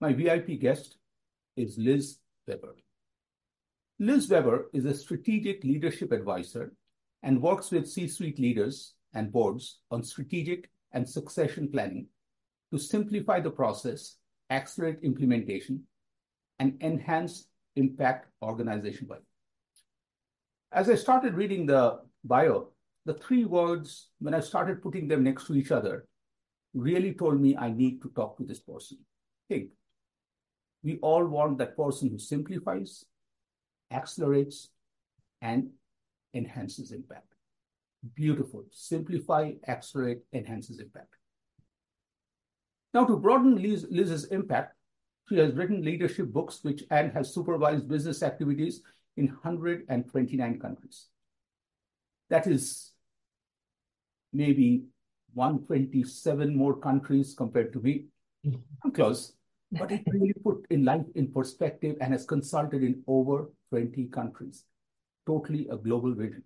my VIP guest is Liz Weber. Liz Weber is a strategic leadership advisor and works with C-suite leaders and boards on strategic and succession planning to simplify the process, accelerate implementation, and enhance impact organization-wide. As I started reading the bio, the three words, when I started putting them next to each other, really told me I need to talk to this person. Think. We all want that person who simplifies, accelerates, and enhances impact. Beautiful. Simplify, accelerate, enhances impact. Now, to broaden Liz, Liz's impact, she has written leadership books which and has supervised business activities in 129 countries. That is maybe 127 more countries compared to me. Mm-hmm. I'm close, but it really put in life in perspective and has consulted in over 20 countries. Totally a global vision.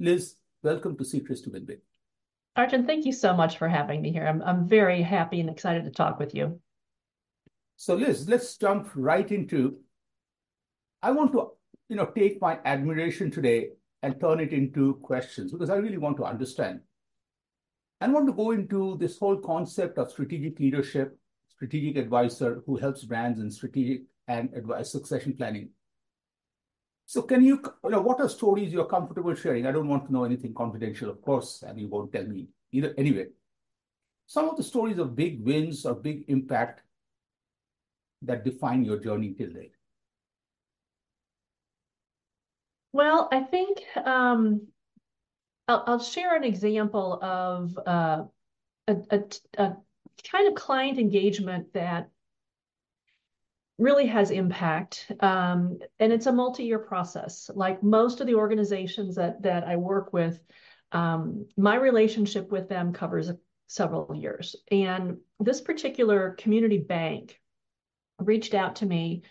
Liz, welcome to Secrets to Win Big. Arjun, thank you so much for having me here. I'm, I'm very happy and excited to talk with you. So Liz, let's jump right into, I want to, you know, take my admiration today and turn it into questions because I really want to understand. I want to go into this whole concept of strategic leadership, strategic advisor who helps brands in strategic and advice succession planning. So can you, you know, what are stories you're comfortable sharing? I don't want to know anything confidential, of course, and you won't tell me either. Anyway, some of the stories of big wins or big impact that define your journey till date. Well, I think um, I'll, I'll, share an example of uh, a, a, a kind of client engagement that really has impact. Um, and it's a multi-year process. Like most of the organizations that that i work with um, my relationship with them covers several years. And this particular community bank reached out to me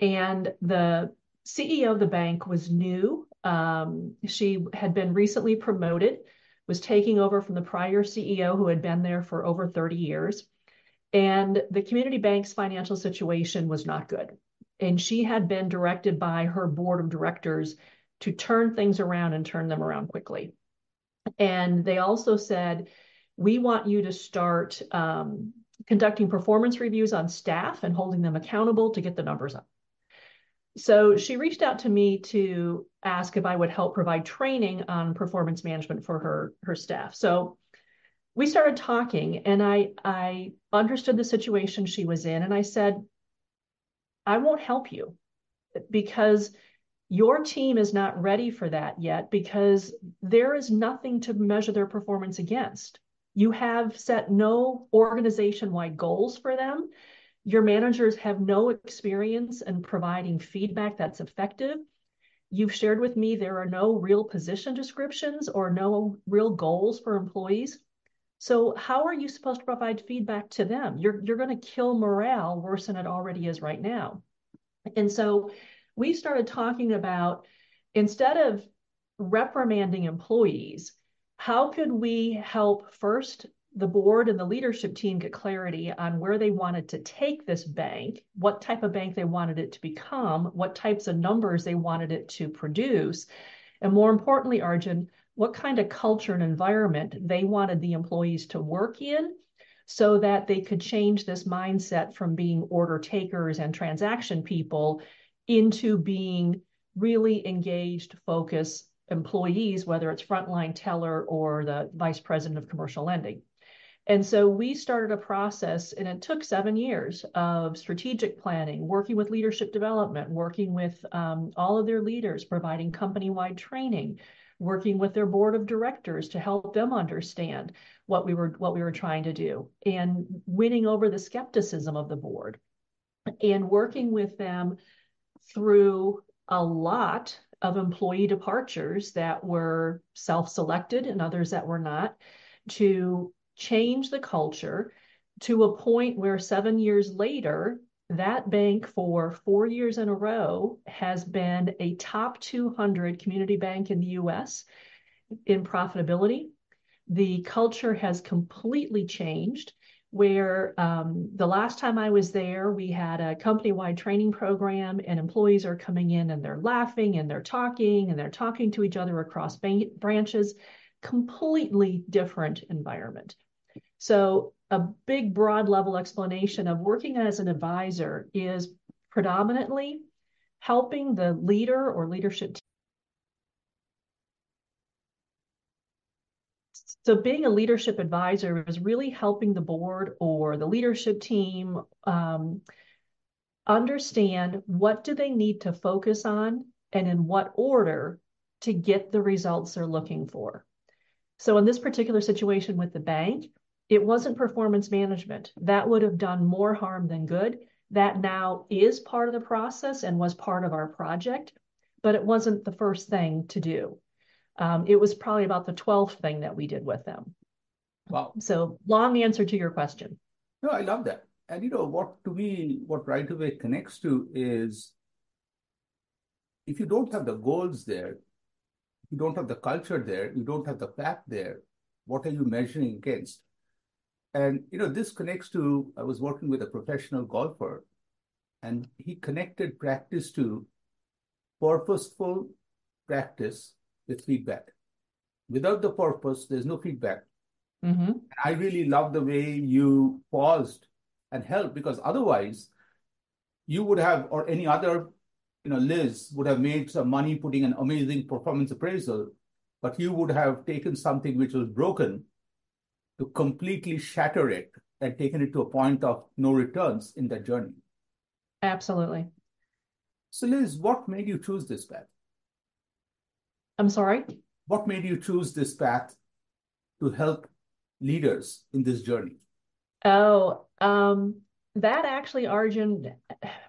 and the ceo of the bank was new. Um, she had been recently promoted was taking over from the prior ceo who had been there for over 30 years and the community bank's financial situation was not good. And she had been directed by her board of directors to turn things around and turn them around quickly. And they also said, we want you to start um, conducting performance reviews on staff and holding them accountable to get the numbers up. So she reached out to me to ask if I would help provide training on performance management for her, her staff. So we started talking and I I understood the situation she was in and I said I won't help you because your team is not ready for that yet because there is nothing to measure their performance against. You have set no organization wide goals for them. Your managers have no experience in providing feedback that's effective. You've shared with me there are no real position descriptions or no real goals for employees. So how are you supposed to provide feedback to them? You're you're going to kill morale worse than it already is right now. And so we started talking about instead of reprimanding employees, how could we help first the board and the leadership team get clarity on where they wanted to take this bank, what type of bank they wanted it to become, what types of numbers they wanted it to produce, and more importantly, Arjun, what kind of culture and environment they wanted the employees to work in so that they could change this mindset from being order takers and transaction people into being really engaged, focused employees, whether it's frontline teller or the vice president of commercial lending. And so we started a process, and it took seven years of strategic planning, working with leadership development, working with um, all of their leaders, providing company wide training, working with their board of directors to help them understand what we were what we were trying to do and winning over the skepticism of the board and working with them through a lot of employee departures that were self-selected and others that were not to change the culture to a point where seven years later that bank for four years in a row has been a top 200 community bank in the US in profitability. The culture has completely changed. Where um, the last time I was there, we had a company wide training program, and employees are coming in and they're laughing and they're talking and they're talking to each other across branches. Completely different environment. So a big broad level explanation of working as an advisor is predominantly helping the leader or leadership team. So being a leadership advisor is really helping the board or the leadership team um, understand what do they need to focus on and in what order to get the results they're looking for. So in this particular situation with the bank, it wasn't performance management. That would have done more harm than good. That now is part of the process and was part of our project, but it wasn't the first thing to do. Um, it was probably about the 12th thing that we did with them. Wow. So long answer to your question. No, I love that. And you know what to me, what right away connects to is if you don't have the goals there, you don't have the culture there, you don't have the path there, what are you measuring against? And you know, this connects to I was working with a professional golfer, and he connected practice to purposeful practice with feedback. Without the purpose, there's no feedback. Mm-hmm. I really love the way you paused and helped because otherwise, you would have, or any other, you know, Liz would have made some money putting an amazing performance appraisal, but you would have taken something which was broken to completely shatter it and taken it to a point of no returns in that journey. Absolutely. So, Liz, what made you choose this path? I'm sorry? What made you choose this path to help leaders in this journey? Oh, um, that actually, Arjun,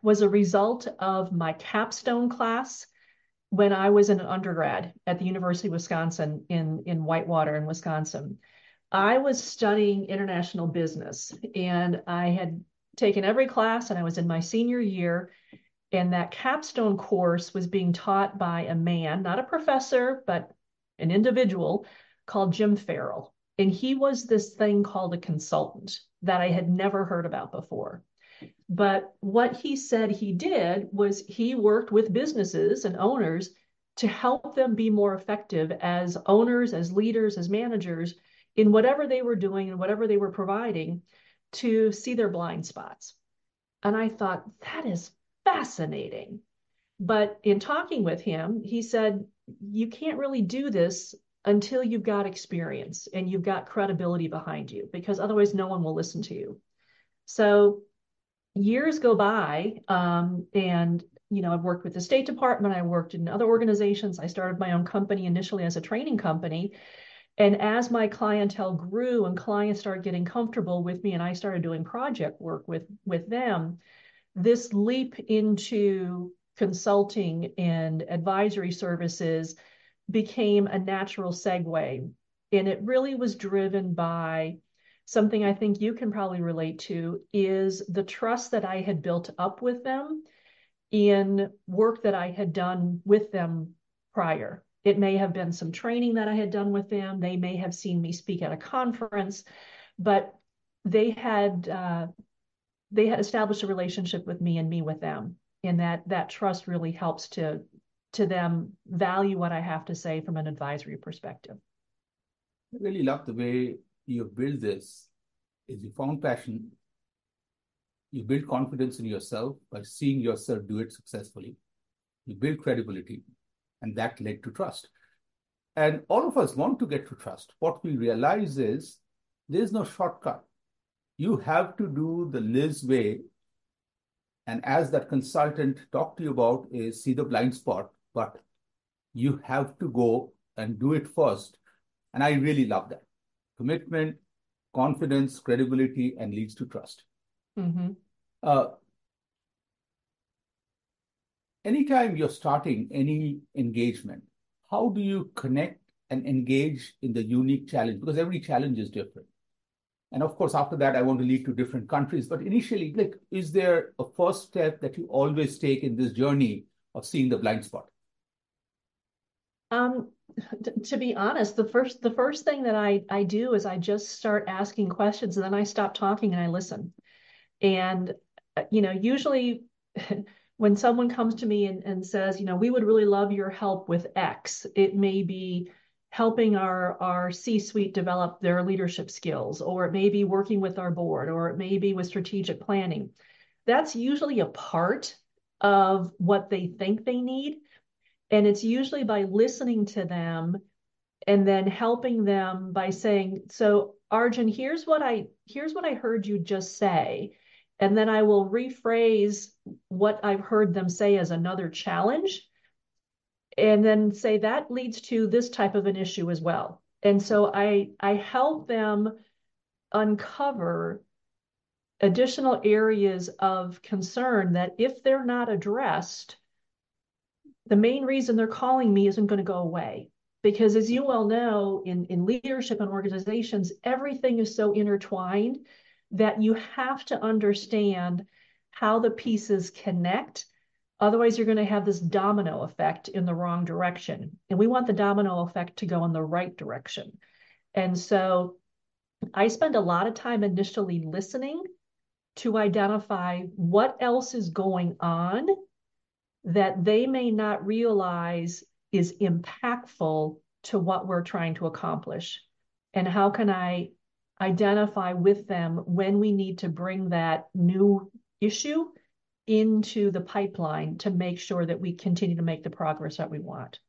was a result of my capstone class when I was an undergrad at the University of Wisconsin in, in Whitewater in Wisconsin. I was studying international business and I had taken every class and I was in my senior year. And that capstone course was being taught by a man, not a professor, but an individual called Jim Farrell. And he was this thing called a consultant that I had never heard about before. But what he said he did was he worked with businesses and owners to help them be more effective as owners, as leaders, as managers in whatever they were doing and whatever they were providing to see their blind spots. And I thought, that is fascinating. But in talking with him, he said, you can't really do this until you've got experience and you've got credibility behind you, because otherwise no one will listen to you. So years go by, um, and you know, I've worked with the State Department, I worked in other organizations. I started my own company initially as a training company. And as my clientele grew and clients started getting comfortable with me and I started doing project work with, with them, this leap into consulting and advisory services became a natural segue. And it really was driven by something I think you can probably relate to is the trust that I had built up with them in work that I had done with them prior. It may have been some training that I had done with them. They may have seen me speak at a conference, but they had uh, they had established a relationship with me and me with them, and that that trust really helps to to them value what I have to say from an advisory perspective. I really love the way you build this. Is you found passion, you build confidence in yourself by seeing yourself do it successfully. You build credibility, and that led to trust. And all of us want to get to trust. What we realize is there's no shortcut. You have to do the Liz way. And as that consultant talked to you about, is see the blind spot, but you have to go and do it first. And I really love that. Commitment, confidence, credibility, and leads to trust. Mm-hmm. Uh, anytime you're starting any engagement, how do you connect and engage in the unique challenge? Because every challenge is different. And of course, after that, I want to lead to different countries. But initially, like, is there a first step that you always take in this journey of seeing the blind spot? Um, to be honest, the first the first thing that I I do is I just start asking questions, and then I stop talking and I listen. And uh, you know, usually when someone comes to me and, and says, you know, we would really love your help with X, it may be helping our our C-suite develop their leadership skills, or it may be working with our board, or it may be with strategic planning. That's usually a part of what they think they need and it's usually by listening to them and then helping them by saying, so Arjun, here's what I here's what I heard you just say. And then I will rephrase what I've heard them say as another challenge. And then say that leads to this type of an issue as well. And so I I help them uncover additional areas of concern that if they're not addressed, the main reason they're calling me isn't going to go away. Because as you well know, in, in leadership and organizations, everything is so intertwined that you have to understand how the pieces connect. Otherwise, you're going to have this domino effect in the wrong direction. And we want the domino effect to go in the right direction. And so I spend a lot of time initially listening to identify what else is going on that they may not realize is impactful to what we're trying to accomplish? And how can I identify with them when we need to bring that new issue into the pipeline to make sure that we continue to make the progress that we want?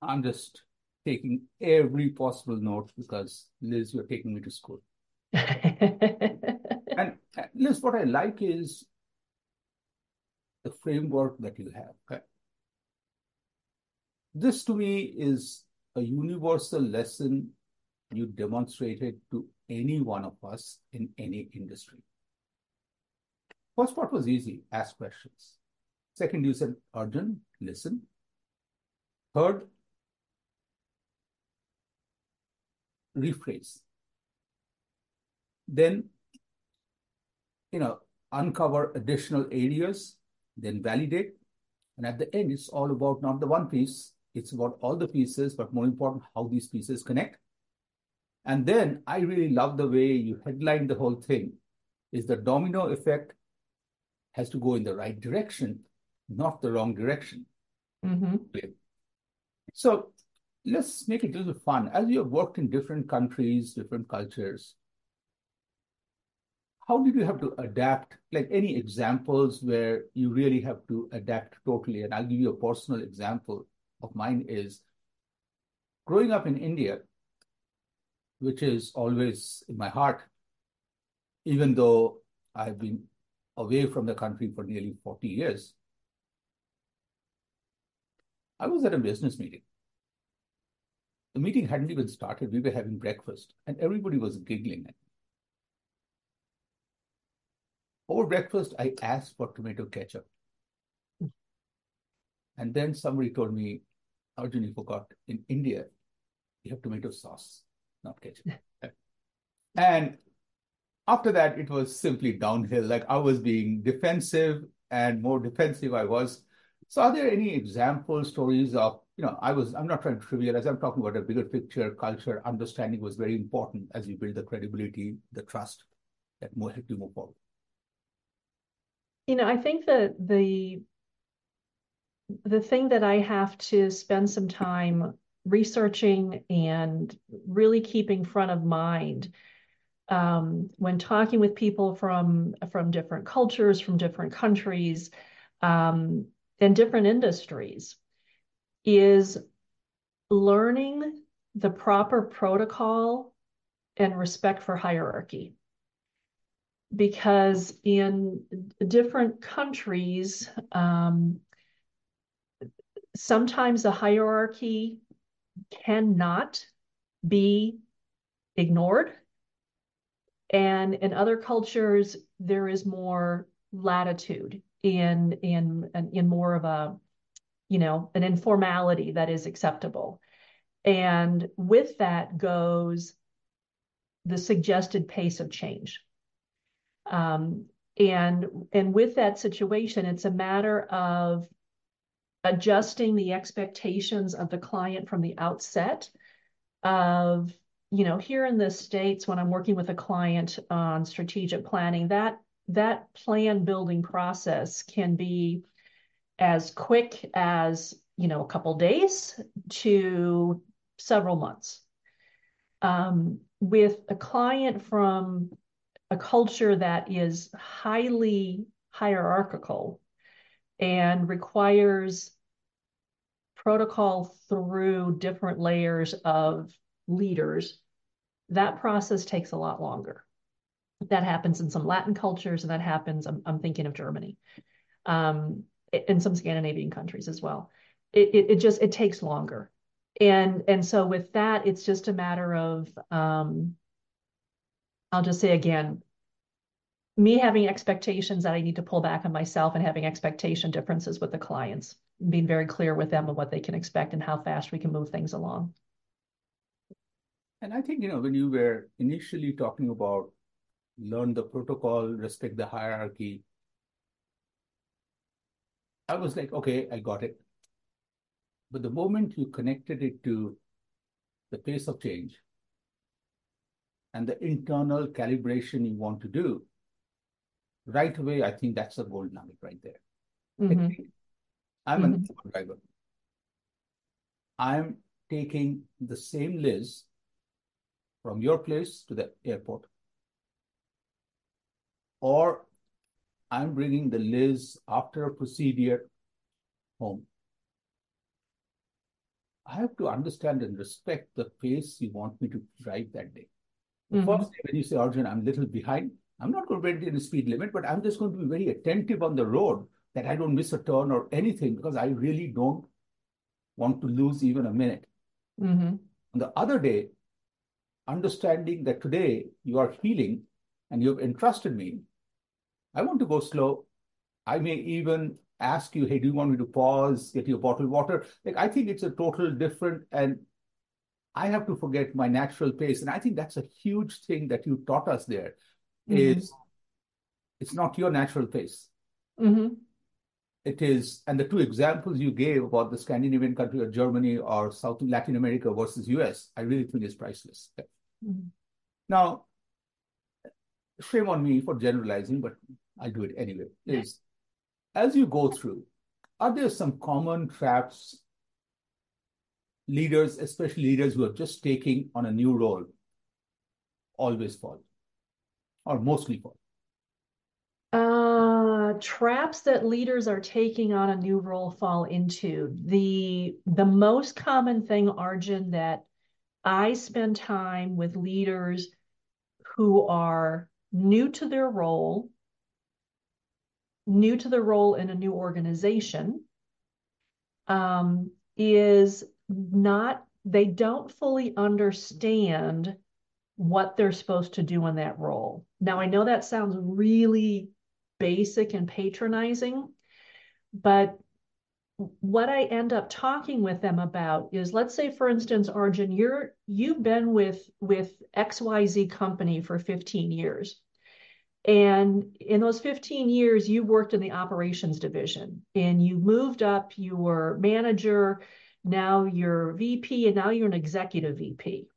I'm just taking every possible note because Liz, you're taking me to school. and Liz, what I like is the framework that you have. Okay? This to me is a universal lesson you demonstrated to any one of us in any industry. First part was easy, ask questions. Second, you said, Arjun, listen. Third, rephrase. Then, you know, uncover additional areas then validate. And at the end, it's all about not the one piece, it's about all the pieces, but more important, how these pieces connect. And then I really love the way you headline the whole thing is the domino effect has to go in the right direction, not the wrong direction. Mm-hmm. So let's make it a little fun. As you have worked in different countries, different cultures, how did you have to adapt? Like any examples where you really have to adapt totally? And I'll give you a personal example of mine is growing up in India, which is always in my heart, even though I've been away from the country for nearly 40 years. I was at a business meeting. The meeting hadn't even started. We were having breakfast, and everybody was giggling over breakfast, I asked for tomato ketchup. And then somebody told me, Arjun, you forgot, in India, you have tomato sauce, not and after that, it was simply downhill. Like I was being defensive and more defensive I was. So are there any example stories of, you know, I was, I'm not trying to trivialize, I'm talking about a bigger picture, culture, understanding was very important as you build the credibility, the trust that more help you move forward. You know, I think that the the thing that I have to spend some time researching and really keeping front of mind um, when talking with people from from different cultures, from different countries, um, and different industries, is learning the proper protocol and respect for hierarchy. Because in different countries, um, sometimes the hierarchy cannot be ignored. And in other cultures, there is more latitude in in in more of a you know an informality that is acceptable and with that goes the suggested pace of change um, and and with that situation it's a matter of adjusting the expectations of the client from the outset of you know here in the states when i'm working with a client on strategic planning that that plan building process can be as quick as you know a couple days to several months. Um, with a client from a culture that is highly hierarchical and requires protocol through different layers of leaders, that process takes a lot longer. That happens in some Latin cultures, and that happens, I'm, I'm thinking of Germany, um, in some Scandinavian countries as well. It, it, it just, it takes longer. And, and so with that, it's just a matter of, um, I'll just say again, me having expectations that I need to pull back on myself and having expectation differences with the clients, being very clear with them of what they can expect and how fast we can move things along. And I think, you know, when you were initially talking about learn the protocol, respect the hierarchy, I was like, okay, I got it. But the moment you connected it to the pace of change and the internal calibration you want to do, right away, I think that's a gold nugget right there. Mm-hmm. I'm mm-hmm. an driver. I'm taking the same Liz from your place to the airport, or I'm bringing the Liz after a procedure home. I have to understand and respect the pace you want me to drive that day. Mm-hmm. First, when you say, Arjun, I'm a little behind, I'm not going to maintain the speed limit, but I'm just going to be very attentive on the road that I don't miss a turn or anything because I really don't want to lose even a minute. Mm-hmm. On the other day, understanding that today you are healing and you've entrusted me, I want to go slow. I may even ask you, hey, do you want me to pause, get you a bottle of water? Like, I think it's a total different, and I have to forget my natural pace. And I think that's a huge thing that you taught us there. Mm-hmm. Is it's not your natural pace. Mm-hmm. It is, and the two examples you gave about the Scandinavian country or Germany or South Latin America versus US, I really think is priceless. Mm-hmm. Now, shame on me for generalizing, but I do it anyway. Is as you go through, are there some common traps leaders, especially leaders who are just taking on a new role, always fall or mostly fall? Uh, traps that leaders are taking on a new role fall into the the most common thing, Arjun, that I spend time with leaders who are new to their role, new to the role in a new organization, um, is not, they don't fully understand what they're supposed to do in that role. Now, I know that sounds really basic and patronizing, but what I end up talking with them about is let's say for instance Arjun you're you've been with with XYZ company for 15 years. And in those 15 years you worked in the operations division and you moved up you were manager. Now you're VP and now you're an executive VP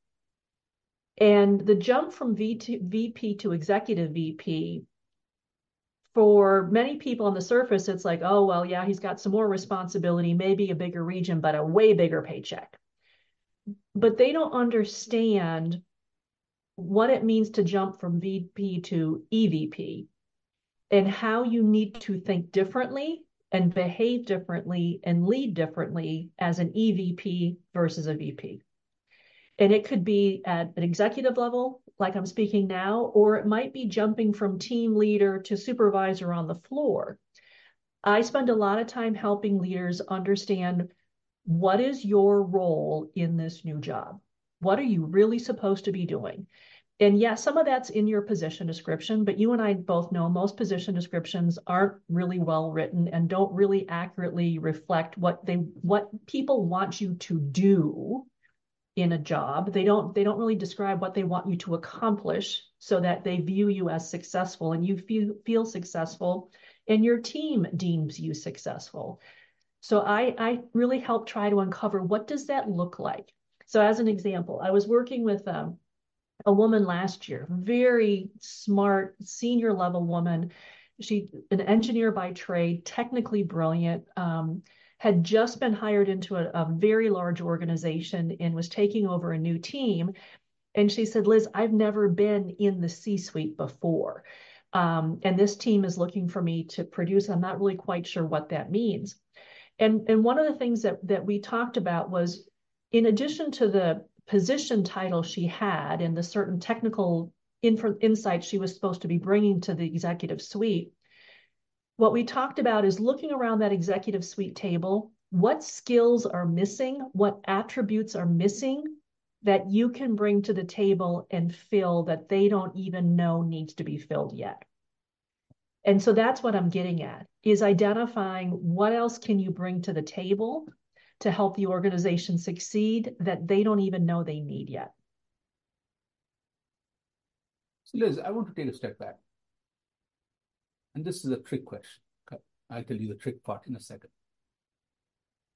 and the jump from VP to executive VP for many people on the surface, it's like, oh, well, yeah, he's got some more responsibility, maybe a bigger region, but a way bigger paycheck. But they don't understand what it means to jump from VP to EVP and how you need to think differently and behave differently and lead differently as an EVP versus a VP. And it could be at an executive level, like I'm speaking now, or it might be jumping from team leader to supervisor on the floor. I spend a lot of time helping leaders understand what is your role in this new job? What are you really supposed to be doing? And yes, yeah, some of that's in your position description, but you and I both know most position descriptions aren't really well written and don't really accurately reflect what they what people want you to do in a job. They don't they don't really describe what they want you to accomplish so that they view you as successful and you feel feel successful and your team deems you successful. So I I really help try to uncover what does that look like. So as an example, I was working with um, a woman last year, very smart, senior level woman. She an engineer by trade, technically brilliant. Um, had just been hired into a, a very large organization and was taking over a new team. And she said, Liz, I've never been in the C suite before. Um, and this team is looking for me to produce. I'm not really quite sure what that means. And, and one of the things that, that we talked about was in addition to the position title she had and the certain technical inf- insights she was supposed to be bringing to the executive suite, what we talked about is looking around that executive suite table, what skills are missing, what attributes are missing that you can bring to the table and fill that they don't even know needs to be filled yet. And so that's what I'm getting at is identifying what else can you bring to the table to help the organization succeed that they don't even know they need yet. So Liz, I want to take a step back. And this is a trick question. Okay. I'll tell you the trick part in a second.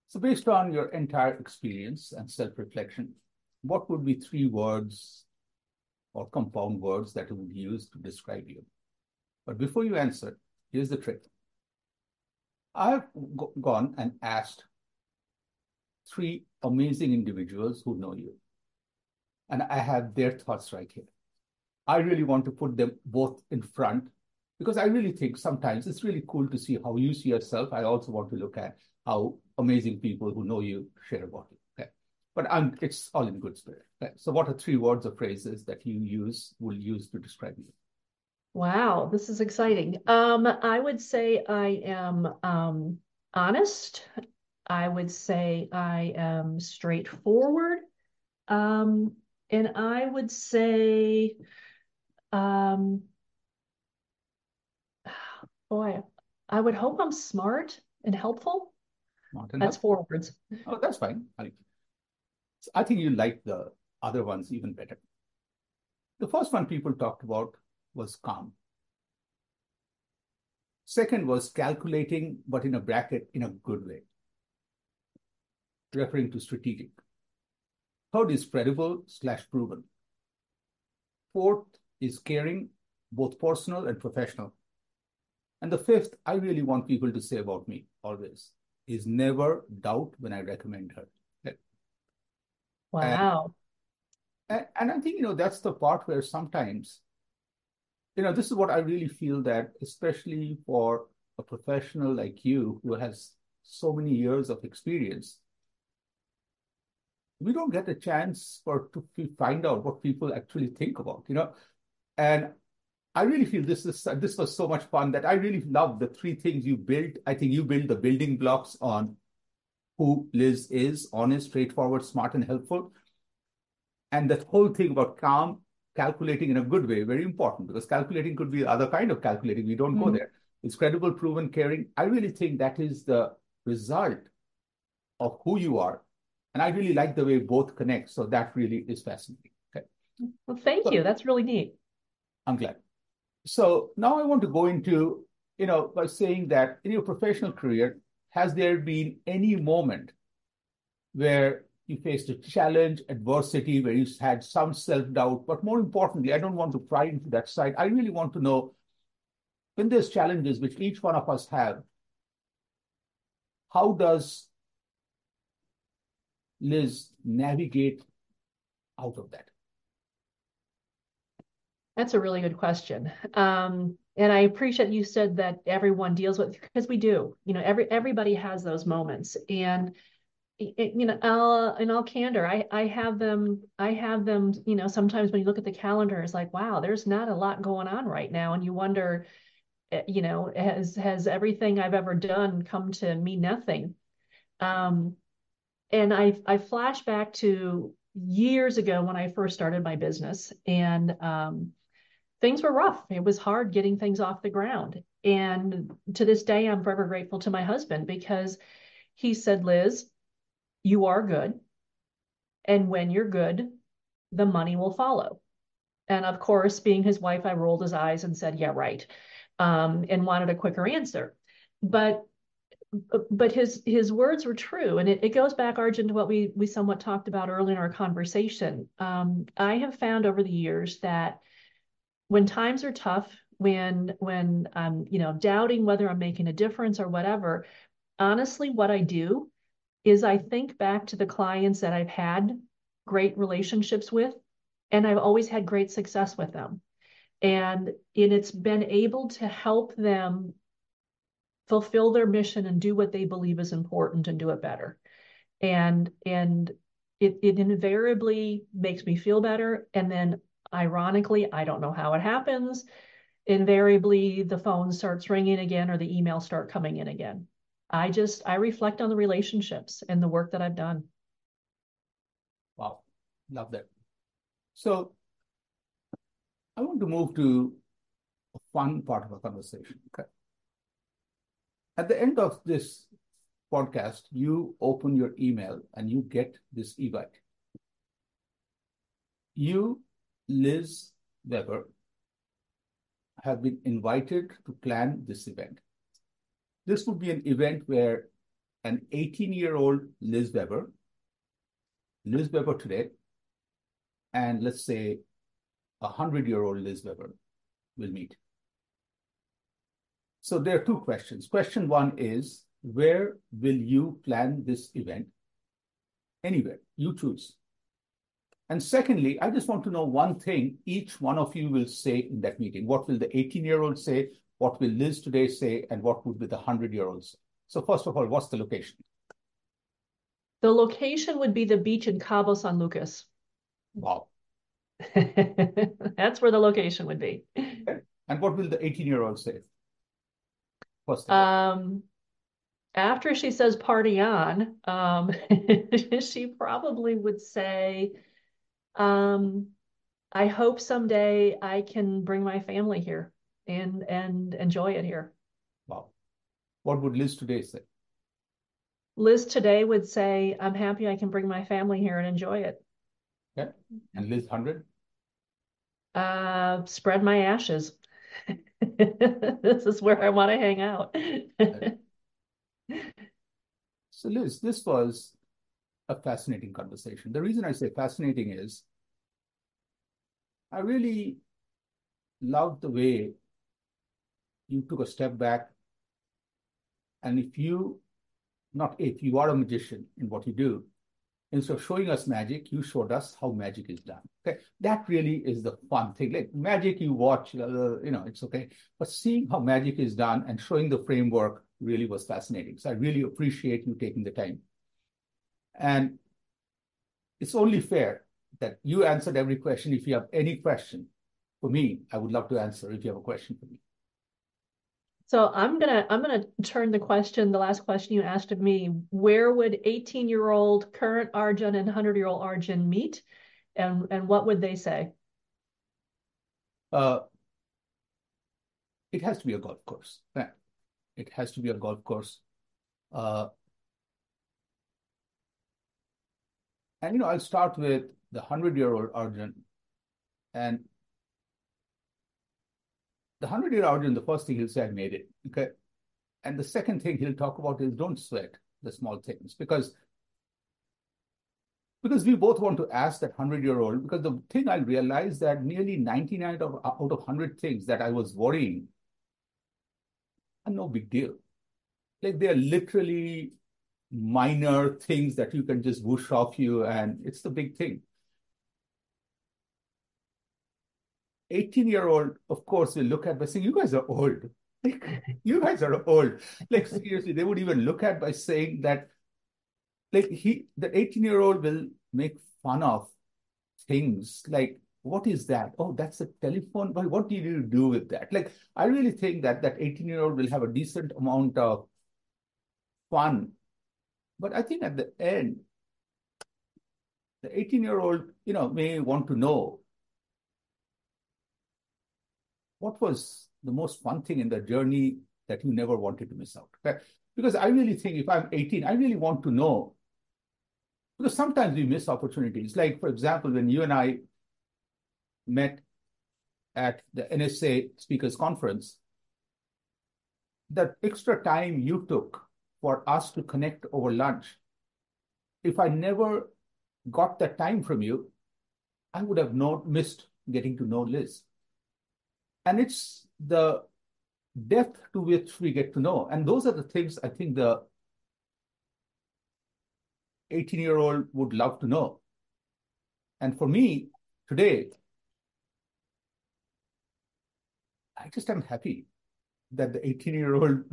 So based on your entire experience and self-reflection, what would be three words or compound words that you would use to describe you? But before you answer, here's the trick. I've gone and asked three amazing individuals who know you. And I have their thoughts right here. I really want to put them both in front because I really think sometimes it's really cool to see how you see yourself. I also want to look at how amazing people who know you share about you. Okay. But I'm, it's all in good spirit. Okay? So what are three words or phrases that you use, will use to describe you? Wow, this is exciting. Um, I would say I am um, honest. I would say I am straightforward. Um, and I would say um, boy, I would hope I'm smart and helpful. Smart and that's four words. Oh, that's fine. I, I think you like the other ones even better. The first one people talked about was calm. Second was calculating, but in a bracket in a good way, referring to strategic. Third is credible slash proven. Fourth is caring, both personal and professional. And the fifth, I really want people to say about me always is never doubt when I recommend her. Wow. And, and I think, you know, that's the part where sometimes, you know, this is what I really feel that, especially for a professional like you who has so many years of experience, we don't get a chance for to find out what people actually think about, you know. And I really feel this is this was so much fun that I really love the three things you built. I think you build the building blocks on who Liz is, honest, straightforward, smart, and helpful. And that whole thing about calm, calculating in a good way, very important because calculating could be the other kind of calculating. We don't mm-hmm. go there. It's credible, proven, caring. I really think that is the result of who you are. And I really like the way both connect. So that really is fascinating. Okay. Well, thank so, you. That's really neat. I'm glad. So now I want to go into, you know, by saying that in your professional career, has there been any moment where you faced a challenge, adversity, where you had some self-doubt, but more importantly, I don't want to pry into that side. I really want to know when there's challenges, which each one of us have, how does Liz navigate out of that? That's a really good question. Um, and I appreciate you said that everyone deals with because we do. You know, every everybody has those moments, and you know, I'll, in all candor, I I have them. I have them. You know, sometimes when you look at the calendar, it's like, wow, there's not a lot going on right now, and you wonder, eh, you know, has has everything I've ever done come to mean nothing? Um, and I I flash back to years ago when I first started my business, and um, things were rough. It was hard getting things off the ground. And to this day, I'm forever grateful to my husband because he said, Liz, you are good. And when you're good, the money will follow. And of course, being his wife, I rolled his eyes and said, yeah, right. Um, and wanted a quicker answer. But but his his words were true and it, it goes back arjun to what we we somewhat talked about early in our conversation um, i have found over the years that when times are tough when when i'm you know doubting whether i'm making a difference or whatever honestly what i do is i think back to the clients that i've had great relationships with and i've always had great success with them and, and it's been able to help them fulfill their mission and do what they believe is important and do it better. And and it, it invariably makes me feel better. And then ironically, I don't know how it happens. Invariably, the phone starts ringing again or the emails start coming in again. I just I reflect on the relationships and the work that I've done. Wow, love that. So I want to move to a fun part of our conversation. Okay. At the end of this podcast, you open your email and you get this evite. You, Liz Weber, have been invited to plan this event. This would be an event where an 18 year old Liz Weber, Liz Weber today, and let's say a 100 year old Liz Weber will meet. So there are two questions. Question one is, where will you plan this event? Anywhere, you choose. And secondly, I just want to know one thing each one of you will say in that meeting. What will the 18-year-old say? What will Liz today say? And what would be the 100-year-old say? So first of all, what's the location? The location would be the beach in Cabo San Lucas. Wow. That's where the location would be. Okay. And what will the 18-year-old say? Um, after she says party on, um, she probably would say, um, I hope someday I can bring my family here and and enjoy it here. Wow. What would Liz today say? Liz today would say, I'm happy I can bring my family here and enjoy it. Okay. And Liz 100? Uh, spread my ashes. this is where I want to hang out. so, Liz, this was a fascinating conversation. The reason I say fascinating is I really loved the way you took a step back. And if you, not if, you are a magician in what you do, instead of showing us magic, you showed us how magic is done. Okay, that really is the fun thing. Like magic, you watch, uh, you know, it's okay, but seeing how magic is done and showing the framework really was fascinating. So I really appreciate you taking the time. And it's only fair that you answered every question. If you have any question for me, I would love to answer if you have a question for me. So I'm gonna I'm gonna turn the question, the last question you asked of me, where would 18 year old current Arjun and 100 year old Arjun meet, and and what would they say? Uh, it has to be a golf course. It has to be a golf course. Uh, and you know, I'll start with the 100 year old Arjun, and the hundred-year-old Arjun, the first thing he'll say, I made it. Okay. And the second thing he'll talk about is don't sweat the small things because because we both want to ask that 100 year old because the thing i realized that nearly 99 of, out of 100 things that i was worrying are no big deal like they're literally minor things that you can just whoosh off you and it's the big thing 18 year old, of course, will look at by saying, You guys are old. Like, you guys are old. Like, seriously, they would even look at by saying that, like, he, the 18 year old will make fun of things like, what is that? Oh, that's a telephone. But what did you do with that? Like, I really think that that 18 year old will have a decent amount of fun. But I think at the end, the 18 year old, you know, may want to know what was the most fun thing in the journey that you never wanted to miss out. Okay? Because I really think if I'm 18, I really want to know. Because sometimes we miss opportunities. Like, for example, when you and I met at the NSA Speakers Conference, that extra time you took for us to connect over lunch, if I never got that time from you, I would have not missed getting to know Liz. And it's the depth to which we get to know. And those are the things I think the 18 year old would love to know. And for me today, I just am happy that the 18 year old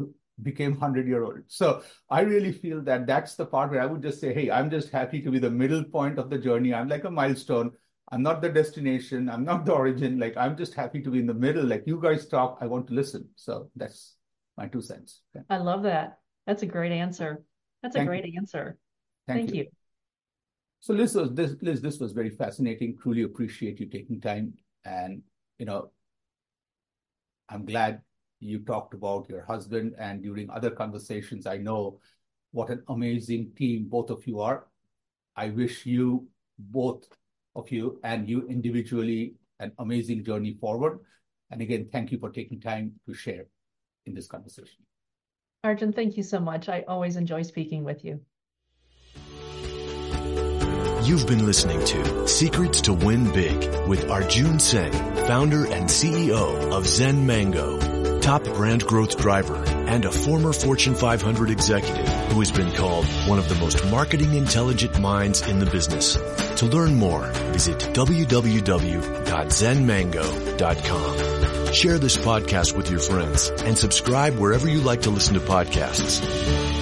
became 100 year old. So I really feel that that's the part where I would just say, hey, I'm just happy to be the middle point of the journey. I'm like a milestone. I'm not the destination. I'm not the origin. Like I'm just happy to be in the middle. Like you guys talk, I want to listen. So that's my two cents. Okay. I love that. That's a great answer. That's Thank a great you. answer. Thank, Thank you. you. So Liz, uh, this, Liz, this was very fascinating. Truly appreciate you taking time. And, you know, I'm glad you talked about your husband and during other conversations, I know what an amazing team both of you are. I wish you, both of you, and you individually, an amazing journey forward. And again, thank you for taking time to share in this conversation. Arjun, thank you so much. I always enjoy speaking with you. You've been listening to Secrets to Win Big with Arjun Sen, founder and CEO of Zen Mango top brand growth driver, and a former Fortune 500 executive who has been called one of the most marketing intelligent minds in the business. To learn more, visit www.zenmango.com. Share this podcast with your friends and subscribe wherever you like to listen to podcasts.